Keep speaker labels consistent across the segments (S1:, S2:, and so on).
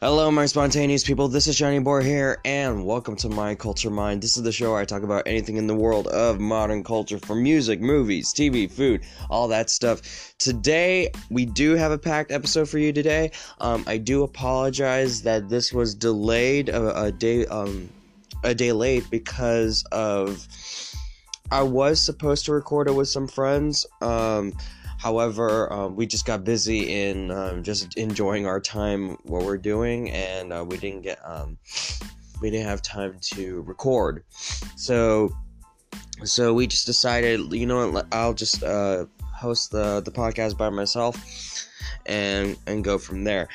S1: Hello, my spontaneous people. This is Johnny Boy here, and welcome to My Culture Mind. This is the show where I talk about anything in the world of modern culture from music, movies, TV, food, all that stuff. Today, we do have a packed episode for you today. Um, I do apologize that this was delayed a, a day, um, a day late because of I was supposed to record it with some friends. Um, However, um, we just got busy in um, just enjoying our time what we're doing, and uh, we didn't get um, we didn't have time to record. So, so we just decided, you know, what, I'll just uh, host the the podcast by myself, and and go from there.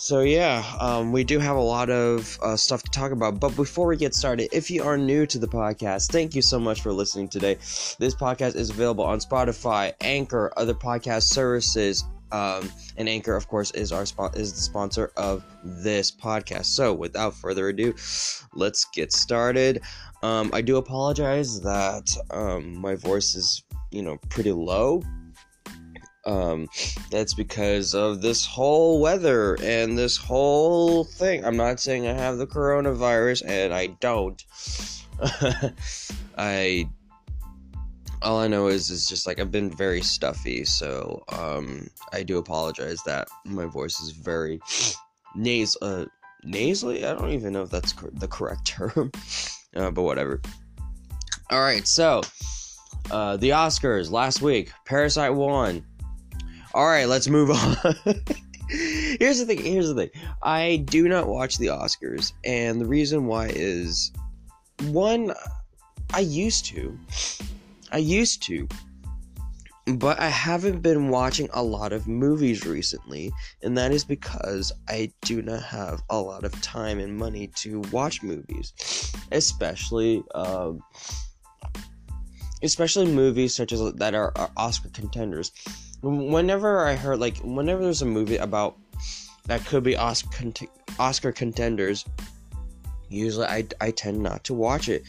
S1: So yeah, um, we do have a lot of uh, stuff to talk about. But before we get started, if you are new to the podcast, thank you so much for listening today. This podcast is available on Spotify, Anchor, other podcast services. Um, and Anchor, of course, is our spot is the sponsor of this podcast. So, without further ado, let's get started. Um, I do apologize that um, my voice is, you know, pretty low um, that's because of this whole weather and this whole thing. I'm not saying I have the coronavirus, and I don't. I all I know is is just like I've been very stuffy, so um, I do apologize that my voice is very nas uh, nasally. I don't even know if that's cor- the correct term, uh, but whatever. All right, so uh, the Oscars last week, Parasite won. All right, let's move on. here's the thing. Here's the thing. I do not watch the Oscars, and the reason why is one, I used to. I used to. But I haven't been watching a lot of movies recently, and that is because I do not have a lot of time and money to watch movies, especially um, especially movies such as that are, are Oscar contenders whenever I heard like whenever there's a movie about that could be Oscar Oscar contenders, usually I, I tend not to watch it.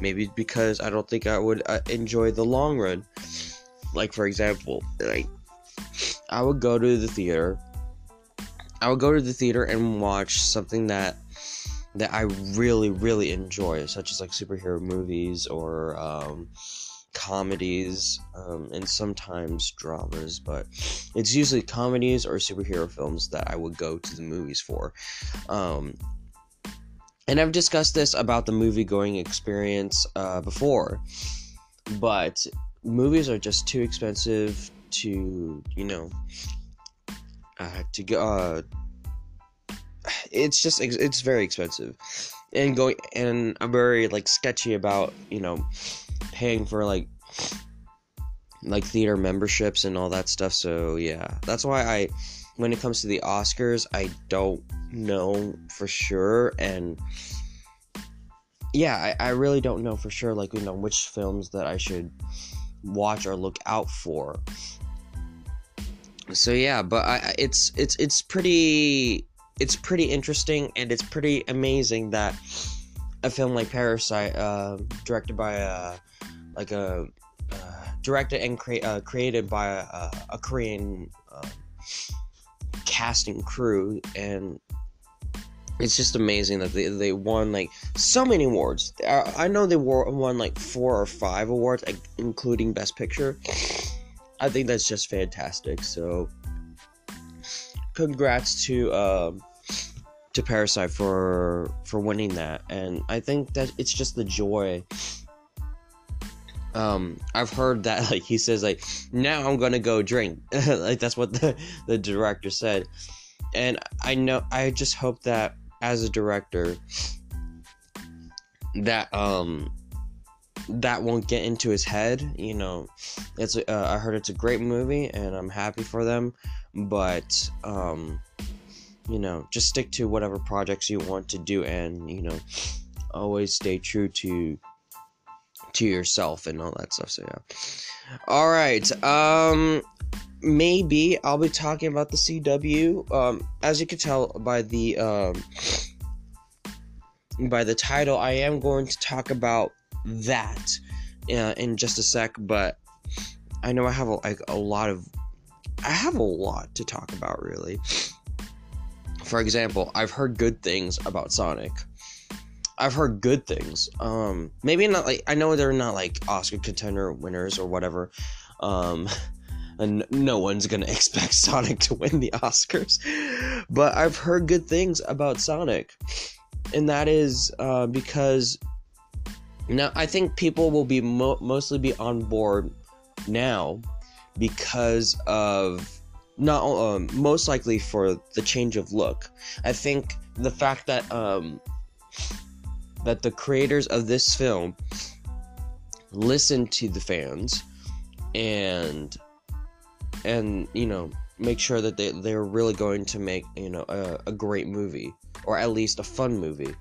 S1: Maybe because I don't think I would uh, enjoy the long run. Like for example, like I would go to the theater. I would go to the theater and watch something that that I really really enjoy, such as like superhero movies or um, comedies um, and sometimes dramas, but it's usually comedies or superhero films that I would go to the movies for. Um, and I've discussed this about the movie going experience uh, before, but movies are just too expensive to, you know, uh, to go. Uh, it's just it's very expensive, and going and I'm very like sketchy about you know paying for like like theater memberships and all that stuff. So yeah, that's why I when it comes to the Oscars, I don't know for sure and yeah, I, I really don't know for sure like you know which films that I should watch or look out for. So yeah, but I it's it's it's pretty it's pretty interesting and it's pretty amazing that a film like Parasite, uh, directed by a like a uh, directed and cre- uh, created by a, a Korean um, casting crew, and it's just amazing that they, they won like so many awards. I know they won like four or five awards, including Best Picture. I think that's just fantastic. So, congrats to um, to Parasite for for winning that, and I think that it's just the joy um i've heard that like he says like now i'm gonna go drink. Like that's what the, the director said. And i know i just hope that as a director that um that won't get into his head you know. It's uh, i heard it's a great movie and i'm happy for them but um you know just stick to whatever projects you want to do and you know always stay true to to yourself and all that stuff. So yeah. All right. Um maybe I'll be talking about the CW. Um as you can tell by the um by the title, I am going to talk about that uh, in just a sec, but I know I have a, like a lot of I have a lot to talk about really. for example, I've heard good things about Sonic. I've heard good things. Um, maybe not like I know they're not like Oscar contender winners or whatever. Um, and no one's gonna expect Sonic to win the Oscars, but I've heard good things about Sonic, and that is uh, because now I think people will be mo- mostly be on board now because of not um, most likely for the change of look. I think the fact that um, that the creators of this film listen to the fans and and you know make sure that they they're really going to make you know a, a great movie or at least a fun movie.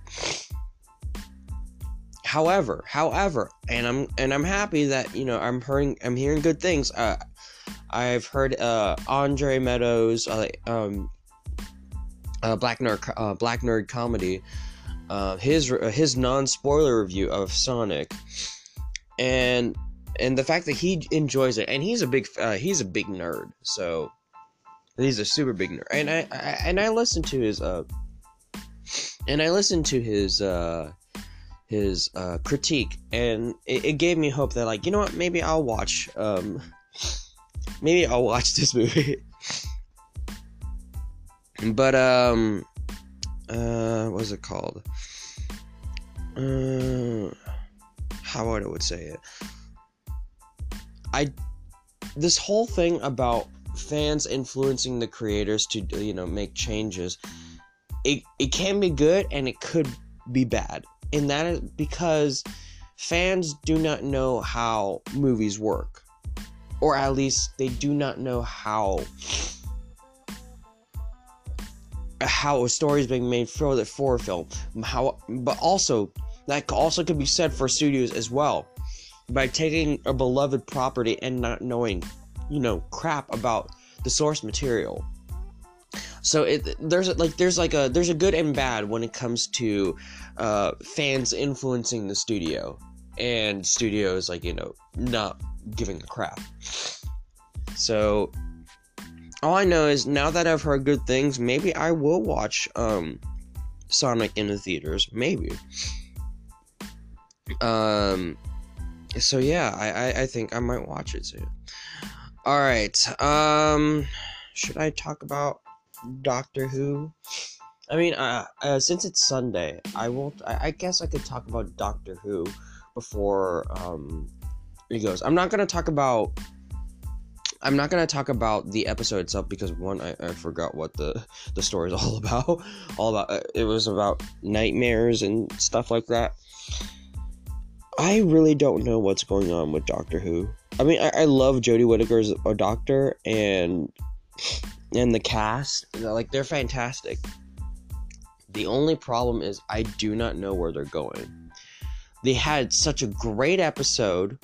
S1: However however and i'm and i'm happy that you know i'm hearing i'm hearing good things. Uh, i've heard uh andre meadows uh, um uh, black nerd uh, black nerd comedy uh, his uh, his non spoiler review of Sonic, and and the fact that he enjoys it, and he's a big uh, he's a big nerd, so he's a super big nerd, and I, I and I listened to his uh and I listened to his uh his uh critique, and it, it gave me hope that like you know what maybe I'll watch um maybe I'll watch this movie, but um uh what's it called? Uh how would I would say it? I this whole thing about fans influencing the creators to you know make changes it it can be good and it could be bad. And that is because fans do not know how movies work. Or at least they do not know how how a story is being made for the for film. How, but also that also could be said for studios as well. By taking a beloved property and not knowing, you know, crap about the source material. So it there's like there's like a there's a good and bad when it comes to uh, fans influencing the studio and studios like you know not giving a crap. So all I know is now that I've heard good things, maybe I will watch um, Sonic in the theaters. Maybe. Um. So yeah, I, I I think I might watch it soon. All right. Um. Should I talk about Doctor Who? I mean, uh, uh since it's Sunday, I won't. I, I guess I could talk about Doctor Who before um goes. I'm not gonna talk about I'm not gonna talk about the episode itself because one, I, I forgot what the the story is all about. All about uh, it was about nightmares and stuff like that. I really don't know what's going on with Doctor Who. I mean, I, I love Jodie Whittaker's a doctor and and the cast. Like they're fantastic. The only problem is I do not know where they're going. They had such a great episode.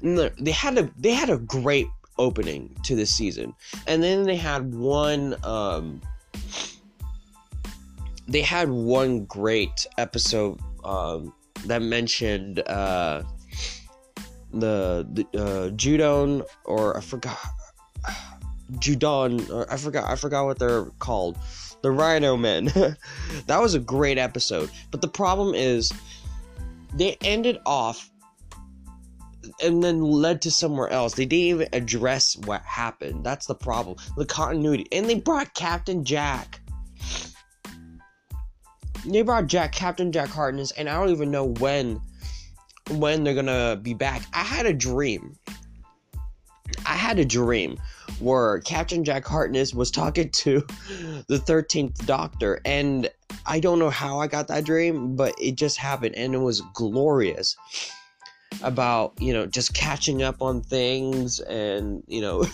S1: They had a they had a great opening to this season. And then they had one um they had one great episode um that mentioned uh the, the uh Judoon or I forgot Judoon or I forgot I forgot what they're called. The Rhino Men. that was a great episode. But the problem is they ended off and then led to somewhere else. They didn't even address what happened. That's the problem. The continuity. And they brought Captain Jack. They brought Jack, Captain Jack Harkness, and I don't even know when when they're gonna be back. I had a dream. I had a dream where Captain Jack Harkness was talking to the 13th Doctor, and I don't know how I got that dream, but it just happened, and it was glorious about you know just catching up on things and you know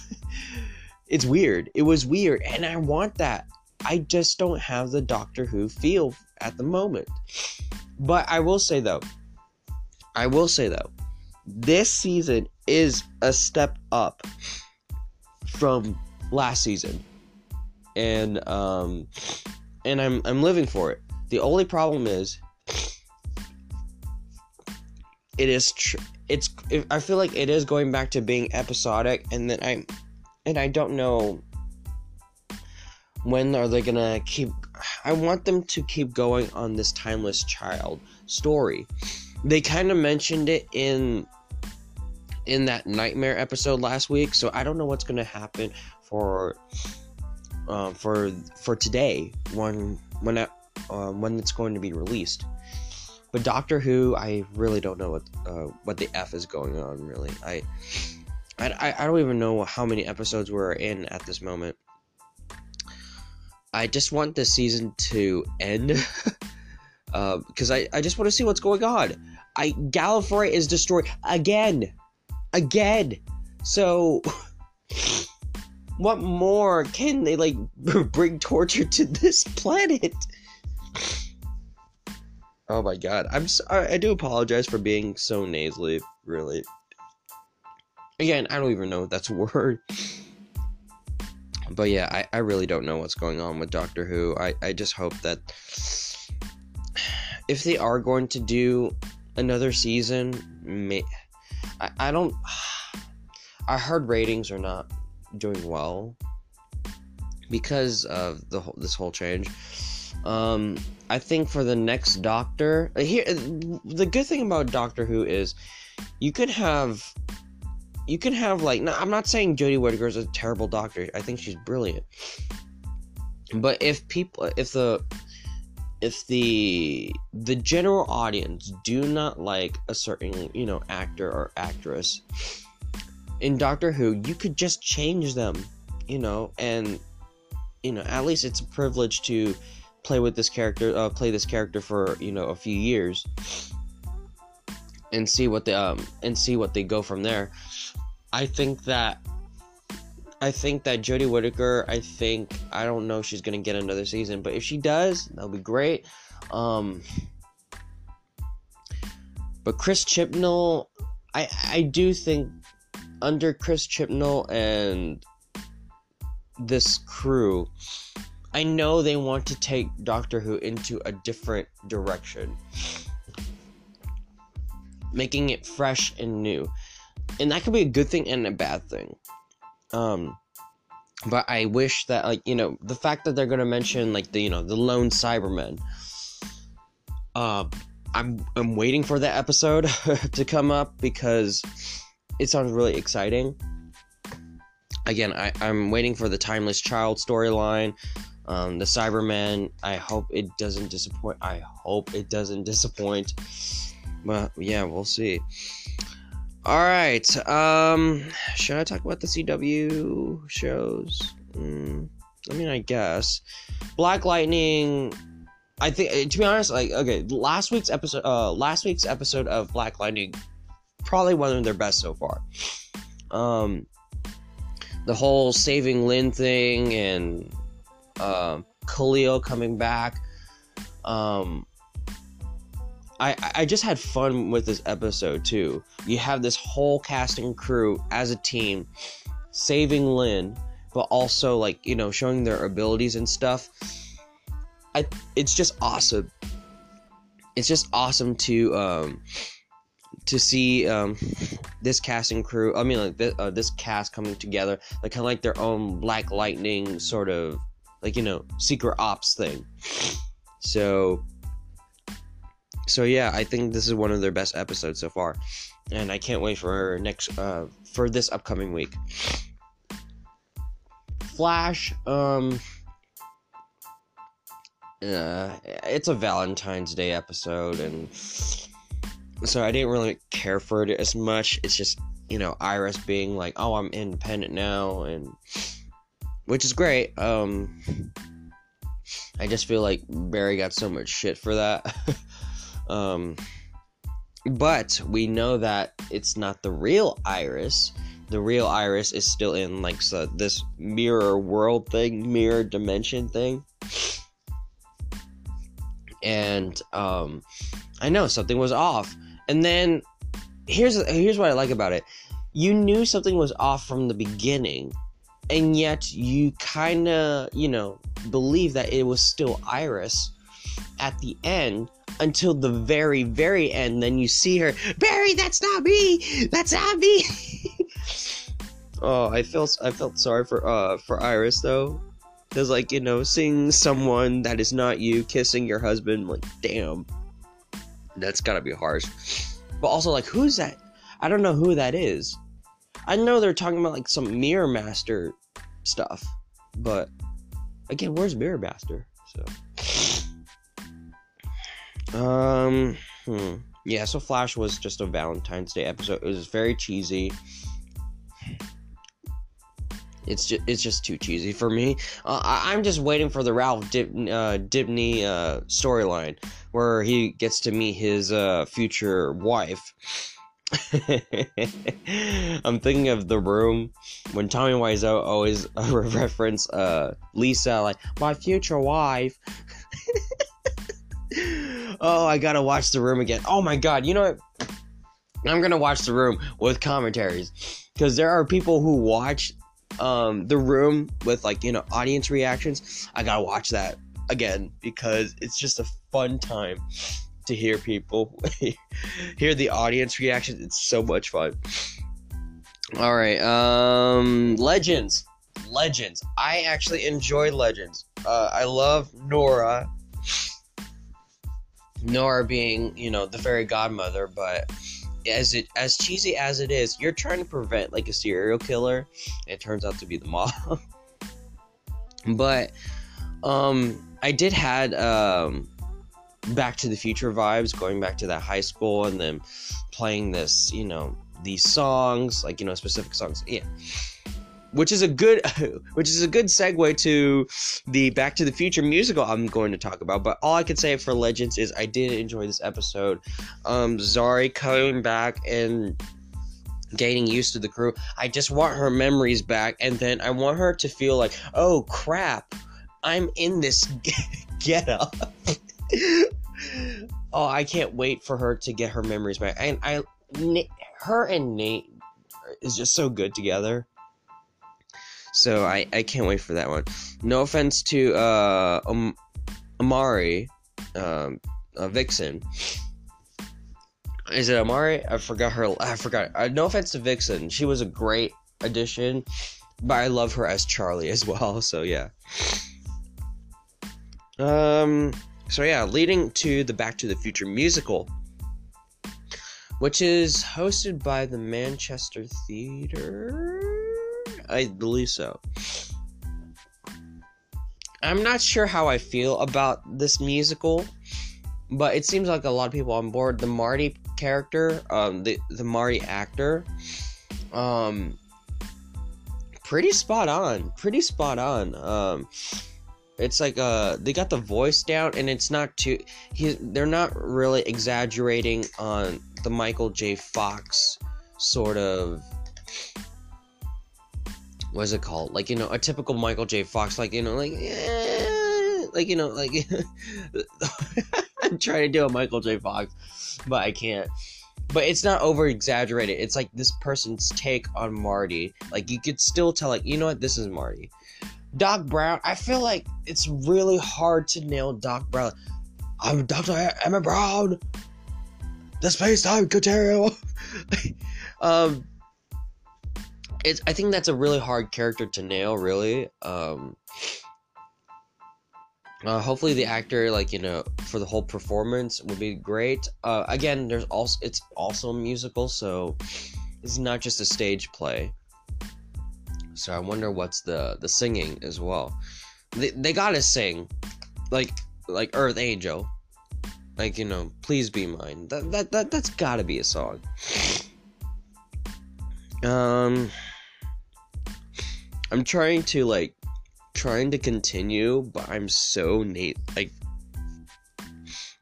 S1: it's weird. It was weird and i want that. I just don't have the doctor who feel at the moment. But i will say though i will say though this season is a step up from last season. And um and i'm i'm living for it. The only problem is it is tr- it's I feel like it is going back to being episodic and then I and I don't know when are they gonna keep I want them to keep going on this timeless child story. They kind of mentioned it in in that nightmare episode last week, so I don't know what's gonna happen for uh, for for today when when I, uh, when it's going to be released. But Doctor Who, I really don't know what uh, what the f is going on. Really, I, I I don't even know how many episodes we're in at this moment. I just want this season to end because uh, I I just want to see what's going on. I Gallifrey is destroyed again, again. So. what more can they like bring torture to this planet? Oh my god, I'm sorry. I do apologize for being so nasally. Really. Again, I don't even know if that's a word. But yeah, I, I really don't know what's going on with Doctor Who. I, I just hope that if they are going to do another season, may, I, I don't. I heard ratings are not doing well because of the this whole change. Um, I think for the next Doctor, here the good thing about Doctor Who is you can have you can have like no, I'm not saying Jodie Whittaker is a terrible doctor. I think she's brilliant. But if people if the if the the general audience do not like a certain, you know, actor or actress, in Doctor Who, you could just change them, you know, and you know, at least it's a privilege to play with this character, uh, play this character for you know a few years, and see what they um and see what they go from there. I think that I think that Jodie Whittaker, I think I don't know she's gonna get another season, but if she does, that'll be great. Um, but Chris Chibnall, I I do think under Chris Chibnall and this crew, I know they want to take Doctor Who into a different direction, making it fresh and new, and that could be a good thing and a bad thing. Um, but I wish that like you know the fact that they're gonna mention like the you know the lone Cybermen. Uh, I'm I'm waiting for that episode to come up because it sounds really exciting. Again, I, I'm waiting for the Timeless Child storyline. Um, the Cyberman, I hope it doesn't disappoint. I hope it doesn't disappoint. But yeah, we'll see. All right. Um, should I talk about the CW shows? Mm, I mean, I guess Black Lightning. I think to be honest, like okay, last week's episode, uh, last week's episode of Black Lightning probably one of their best so far. Um, the whole saving Lynn thing and uh, Khalil coming back. Um, I I just had fun with this episode too. You have this whole casting crew as a team saving Lynn, but also like you know showing their abilities and stuff. I it's just awesome. It's just awesome to um to see um, this casting crew. I mean, like this, uh, this cast coming together, like kind of like their own Black Lightning sort of, like you know, secret ops thing. So, so yeah, I think this is one of their best episodes so far, and I can't wait for next uh, for this upcoming week. Flash, um, uh, it's a Valentine's Day episode, and so I didn't really care for it as much. It's just you know Iris being like, "Oh, I'm independent now," and which is great. Um, I just feel like Barry got so much shit for that. um, but we know that it's not the real Iris. The real Iris is still in like so this mirror world thing, mirror dimension thing. And um, I know something was off and then here's here's what I like about it. You knew something was off from the beginning, and yet you kind of, you know, believe that it was still Iris at the end until the very very end then you see her barry that's not me that's not me oh i felt i felt sorry for uh for iris though Cuz like, you know, seeing someone that is not you kissing your husband, like, damn. That's gotta be harsh. But also, like, who's that? I don't know who that is. I know they're talking about like some Mirror Master stuff, but again, where's Mirror Master? So, um, hmm. yeah. So Flash was just a Valentine's Day episode. It was very cheesy. It's just it's just too cheesy for me. Uh, I, am just waiting for the Ralph Dip, uh, Dibny uh, storyline where he gets to meet his uh, future wife. I'm thinking of the room when Tommy Wiseau always reference uh, Lisa like my future wife. oh, I gotta watch the room again. Oh my god, you know what? I'm gonna watch the room with commentaries because there are people who watch um, the room with like you know audience reactions. I gotta watch that again because it's just a fun time to hear people hear the audience reactions. It's so much fun. All right, um, Legends, Legends. I actually enjoy Legends. Uh, I love Nora. Nora being, you know, the fairy godmother, but as it as cheesy as it is, you're trying to prevent like a serial killer. it turns out to be the mob. but um I did had um Back to the Future vibes, going back to that high school and then playing this, you know, these songs, like you know, specific songs. Yeah. Which is a good which is a good segue to the Back to the Future musical I'm going to talk about. But all I can say for Legends is I did enjoy this episode. Um Zari coming back and getting used to the crew. I just want her memories back and then I want her to feel like, "Oh crap, I'm in this get up." oh, I can't wait for her to get her memories back. And I, her and Nate is just so good together. So I, I can't wait for that one. No offense to uh, Amari, um, uh, Vixen. Is it Amari? I forgot her. I forgot. Uh, no offense to Vixen. She was a great addition, but I love her as Charlie as well. So yeah. Um. So yeah, leading to the Back to the Future musical, which is hosted by the Manchester Theatre. I believe so. I'm not sure how I feel about this musical, but it seems like a lot of people on board. The Marty character, um, the the Marty actor, um, pretty spot on. Pretty spot on. Um, it's like uh they got the voice down and it's not too he they're not really exaggerating on the Michael J. Fox sort of what's it called? Like, you know, a typical Michael J. Fox, like, you know, like eh, like you know, like I'm trying to do a Michael J. Fox, but I can't. But it's not over exaggerated. It's like this person's take on Marty. Like you could still tell, like, you know what, this is Marty. Doc Brown, I feel like it's really hard to nail Doc Brown. I'm Dr. Emmett Brown, the space time continuum. um, it's, I think that's a really hard character to nail, really. Um, uh, hopefully the actor, like you know, for the whole performance would be great. Uh, again, there's also it's also a musical, so it's not just a stage play. So I wonder what's the the singing as well. They they gotta sing, like like Earth Angel, like you know, please be mine. That that that that's gotta be a song. Um, I'm trying to like trying to continue, but I'm so Nate like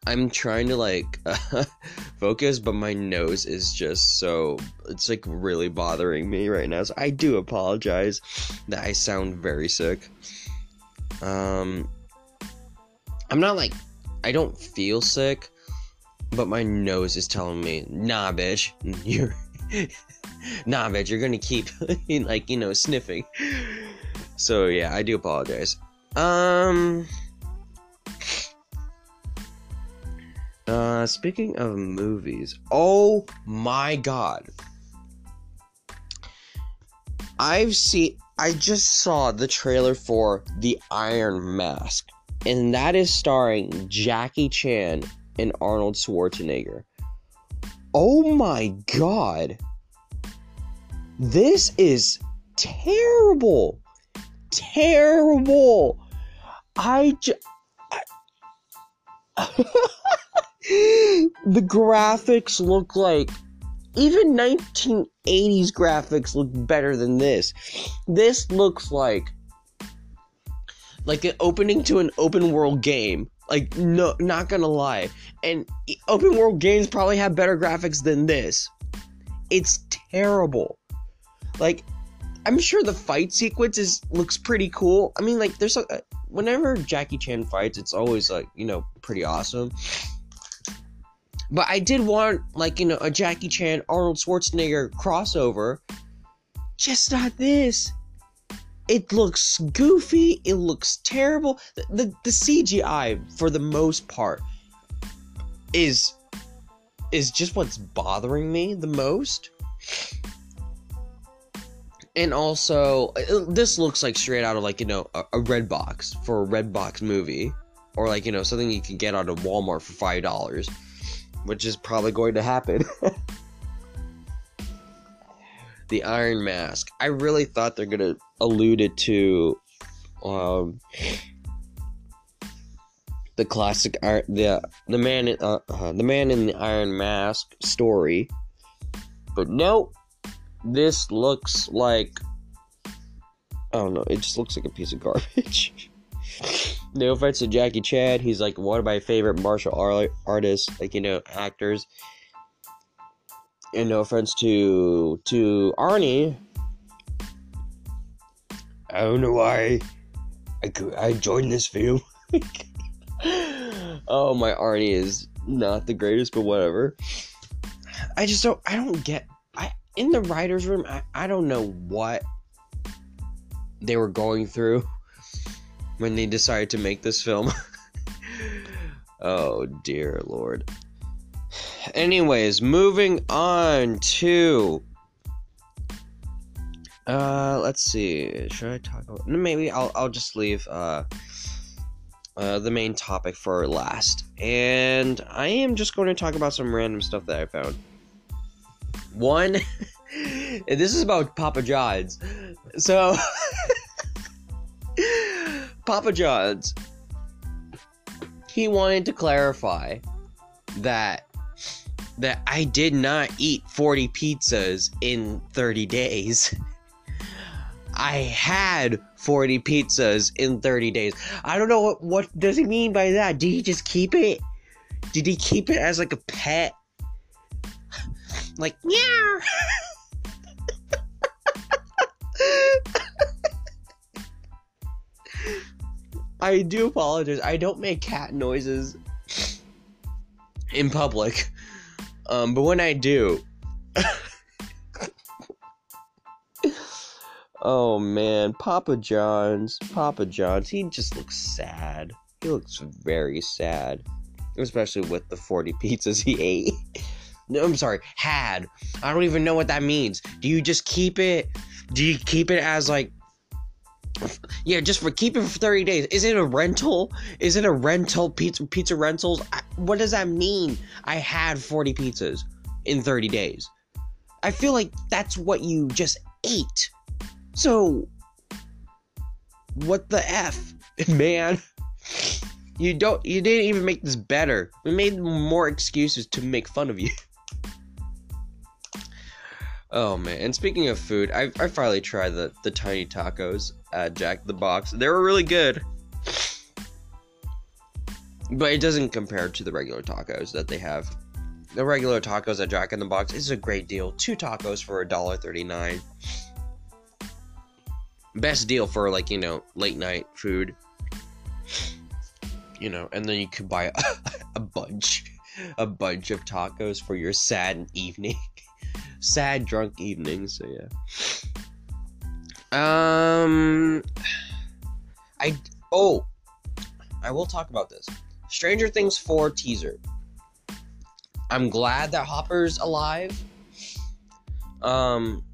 S1: I'm trying to like uh, focus, but my nose is just so it's like really bothering me right now. So I do apologize that I sound very sick. Um, I'm not like I don't feel sick, but my nose is telling me, nah, bitch, you're nah, bitch, you're gonna keep like you know sniffing. So yeah, I do apologize. Um. Uh, speaking of movies, oh my god. I've seen, I I just saw the trailer for The Iron Mask, and that is starring Jackie Chan and Arnold Schwarzenegger. Oh my god. This is terrible. Terrible. I just. the graphics look like even 1980s graphics look better than this. This looks like like an opening to an open world game. Like no not gonna lie. And open world games probably have better graphics than this. It's terrible. Like I'm sure the fight sequence is looks pretty cool. I mean like there's a uh, whenever Jackie Chan fights, it's always like, you know, pretty awesome. But I did want like you know a Jackie Chan Arnold Schwarzenegger crossover. Just not this. It looks goofy. It looks terrible. The, the, the CGI for the most part is is just what's bothering me the most. And also, this looks like straight out of like you know a, a Redbox for a red box movie, or like you know something you can get out of Walmart for five dollars which is probably going to happen. the Iron Mask. I really thought they're gonna allude it to um, the classic the the man in, uh, uh, the man in the Iron Mask story, but nope. This looks like I don't know. It just looks like a piece of garbage. no offense to Jackie Chan, he's like one of my favorite martial art artists, like you know, actors. And no offense to to Arnie. I don't know why I I joined this film. oh, my Arnie is not the greatest, but whatever. I just don't. I don't get. In the writers' room. I, I don't know what they were going through when they decided to make this film. oh dear lord. Anyways, moving on to uh let's see. Should I talk about maybe I'll I'll just leave uh uh, the main topic for last. And I am just going to talk about some random stuff that I found. One, this is about Papa John's. So, Papa John's, he wanted to clarify that that I did not eat 40 pizzas in 30 days. I had 40 pizzas in 30 days. I don't know what what does he mean by that? Did he just keep it? Did he keep it as like a pet? Like, yeah. I do apologize. I don't make cat noises in public. Um, but when I do. oh man, Papa John's. Papa John's. He just looks sad. He looks very sad. Especially with the 40 pizzas he ate. I'm sorry, had. I don't even know what that means. Do you just keep it? Do you keep it as like yeah, just for keep it for 30 days. Is it a rental? Is it a rental pizza pizza rentals? What does that mean? I had 40 pizzas in 30 days. I feel like that's what you just ate. So what the f, man? You don't you didn't even make this better. We made more excuses to make fun of you. Oh man! And speaking of food, I I finally tried the the tiny tacos at Jack the Box. They were really good, but it doesn't compare to the regular tacos that they have. The regular tacos at Jack in the Box is a great deal. Two tacos for a dollar thirty nine. Best deal for like you know late night food. You know, and then you could buy a, a bunch, a bunch of tacos for your sad evening sad drunk evenings. So yeah. Um, I oh, I will talk about this. Stranger Things 4 teaser. I'm glad that Hopper's alive. Um,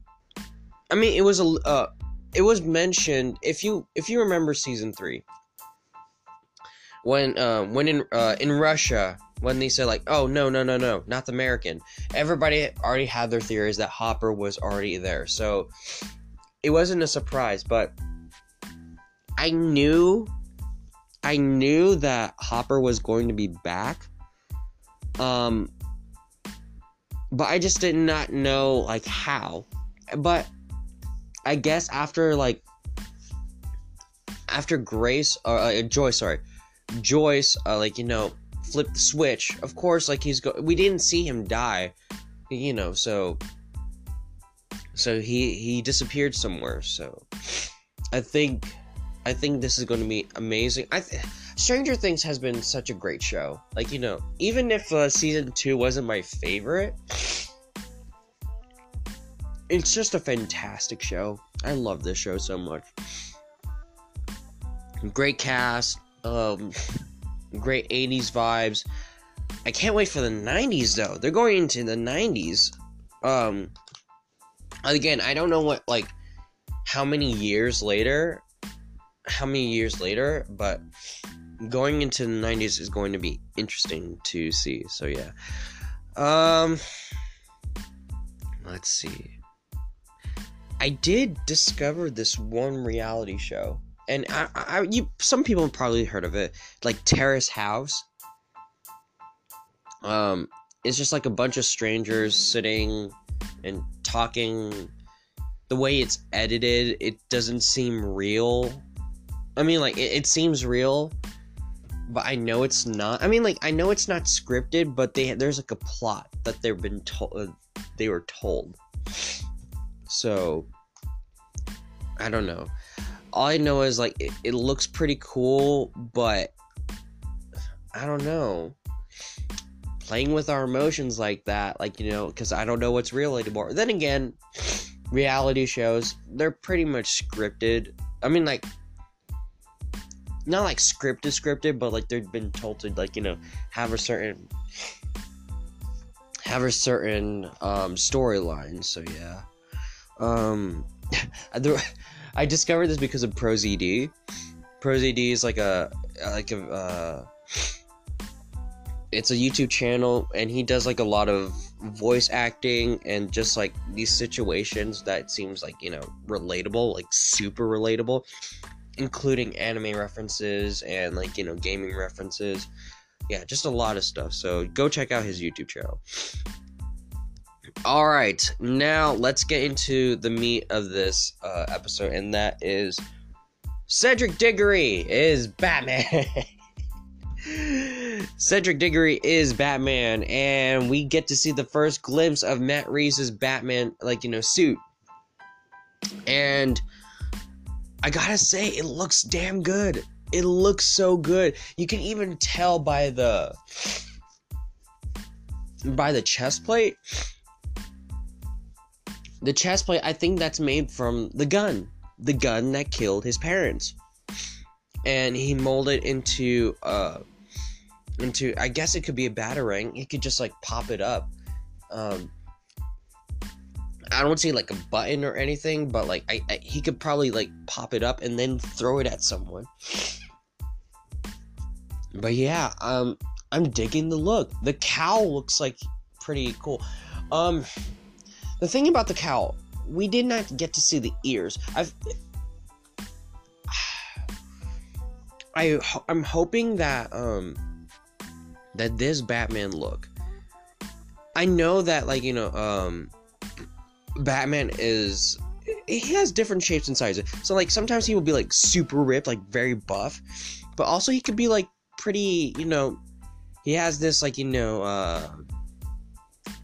S1: I mean, it was a uh, it was mentioned if you if you remember season three when uh, when in uh, in Russia when they said like oh no no no no not the American. Everybody already had their theories that Hopper was already there. So it wasn't a surprise but I knew I knew that Hopper was going to be back um but I just did not know like how. But I guess after like after Grace or uh, uh, Joyce, sorry, Joyce, uh, like you know, flipped the switch. Of course, like he's go. We didn't see him die, you know. So, so he he disappeared somewhere. So, I think, I think this is going to be amazing. I. Th- Stranger Things has been such a great show. Like you know, even if uh, season two wasn't my favorite, it's just a fantastic show. I love this show so much. Great cast, um, great 80s vibes. I can't wait for the 90s though. They're going into the 90s. Um, again, I don't know what like how many years later, how many years later, but going into the 90s is going to be interesting to see. So yeah. Um, let's see. I did discover this one reality show, and I, I, you, some people have probably heard of it, like Terrace House. Um, it's just like a bunch of strangers sitting and talking. The way it's edited, it doesn't seem real. I mean, like it, it seems real, but I know it's not. I mean, like I know it's not scripted, but they there's like a plot that they've been told. Uh, they were told. So, I don't know. All I know is like it, it looks pretty cool, but I don't know. Playing with our emotions like that, like you know, because I don't know what's real anymore. Then again, reality shows they're pretty much scripted. I mean, like not like scripted, scripted, but like they've been told to like you know have a certain have a certain um storyline. So yeah. Um, I discovered this because of ProZD. ProZD is like a like a uh, it's a YouTube channel, and he does like a lot of voice acting and just like these situations that seems like you know relatable, like super relatable, including anime references and like you know gaming references. Yeah, just a lot of stuff. So go check out his YouTube channel. All right, now let's get into the meat of this uh, episode, and that is Cedric Diggory is Batman. Cedric Diggory is Batman, and we get to see the first glimpse of Matt Reeves' Batman, like you know, suit. And I gotta say, it looks damn good. It looks so good. You can even tell by the by the chest plate the chest plate, I think that's made from the gun, the gun that killed his parents, and he molded into uh into I guess it could be a batarang. He could just like pop it up. Um, I don't see like a button or anything, but like I, I he could probably like pop it up and then throw it at someone. But yeah, um, I'm digging the look. The cowl looks like pretty cool. Um, the thing about the cowl, we did not get to see the ears. I've I I'm hoping that um that this Batman look. I know that like you know um Batman is he has different shapes and sizes. So like sometimes he will be like super ripped, like very buff, but also he could be like pretty, you know, he has this like you know uh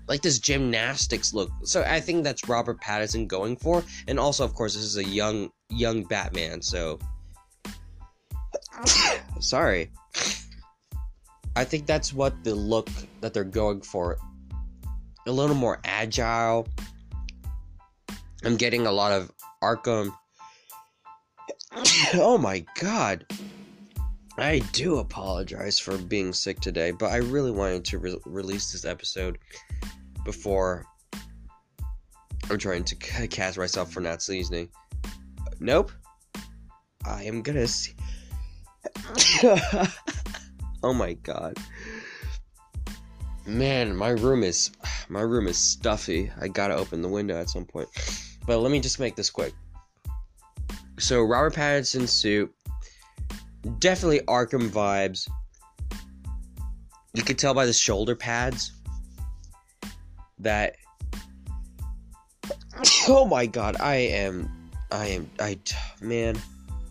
S1: like this gymnastics look. So I think that's Robert Pattinson going for, and also of course this is a young young Batman. So sorry. I think that's what the look that they're going for. A little more agile. I'm getting a lot of Arkham. oh my god. I do apologize for being sick today, but I really wanted to re- release this episode before I'm trying to cast myself for not sneezing. Nope. I am gonna see. oh my god. Man, my room is my room is stuffy. I gotta open the window at some point. But let me just make this quick. So Robert Pattinson suit, definitely Arkham vibes. You could tell by the shoulder pads that. Oh my god, I am, I am, I, man,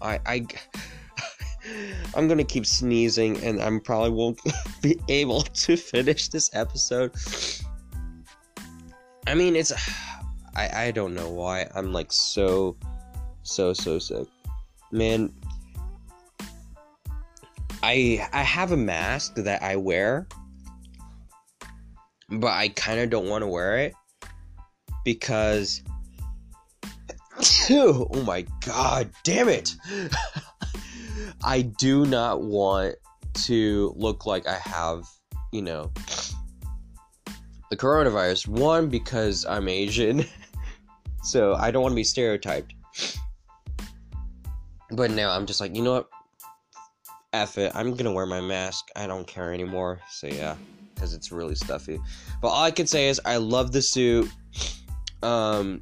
S1: I, I. I'm gonna keep sneezing, and I'm probably won't be able to finish this episode. I mean, it's I I don't know why I'm like so so so sick, man. I I have a mask that I wear, but I kind of don't want to wear it because. oh my god, damn it! I do not want to look like I have, you know, the coronavirus. One, because I'm Asian, so I don't want to be stereotyped. But now I'm just like, you know what? F it. I'm gonna wear my mask. I don't care anymore. So yeah, because it's really stuffy. But all I can say is I love the suit. Um,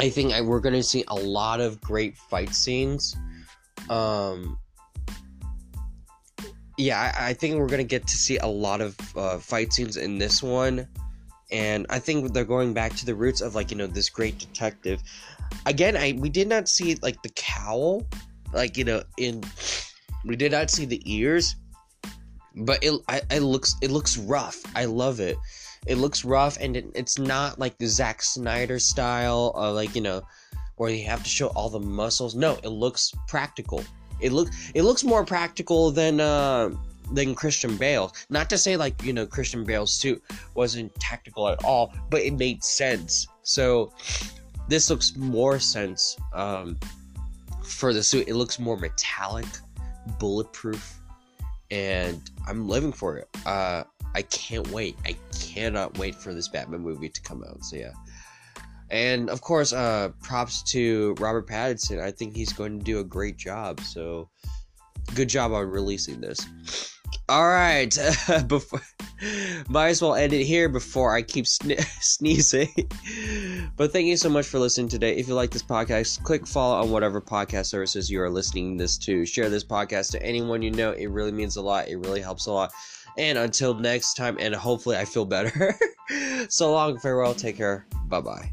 S1: I think I, we're gonna see a lot of great fight scenes. Um, yeah, I, I, think we're gonna get to see a lot of uh, fight scenes in this one, and I think they're going back to the roots of like you know this great detective. Again, I we did not see like the cowl, like you know in we did not see the ears, but it I, it looks it looks rough. I love it. It looks rough, and it, it's not like the Zack Snyder style, of like you know where you have to show all the muscles. No, it looks practical. It look it looks more practical than uh than Christian Bale. Not to say like, you know, Christian Bale's suit wasn't tactical at all, but it made sense. So this looks more sense um for the suit. It looks more metallic, bulletproof, and I'm living for it. Uh I can't wait. I cannot wait for this Batman movie to come out. So yeah. And of course, uh, props to Robert Pattinson. I think he's going to do a great job. So, good job on releasing this. All right, before might as well end it here before I keep sne- sneezing. but thank you so much for listening today. If you like this podcast, click follow on whatever podcast services you are listening this to. Share this podcast to anyone you know. It really means a lot. It really helps a lot. And until next time, and hopefully I feel better. so long, farewell, take care, bye bye.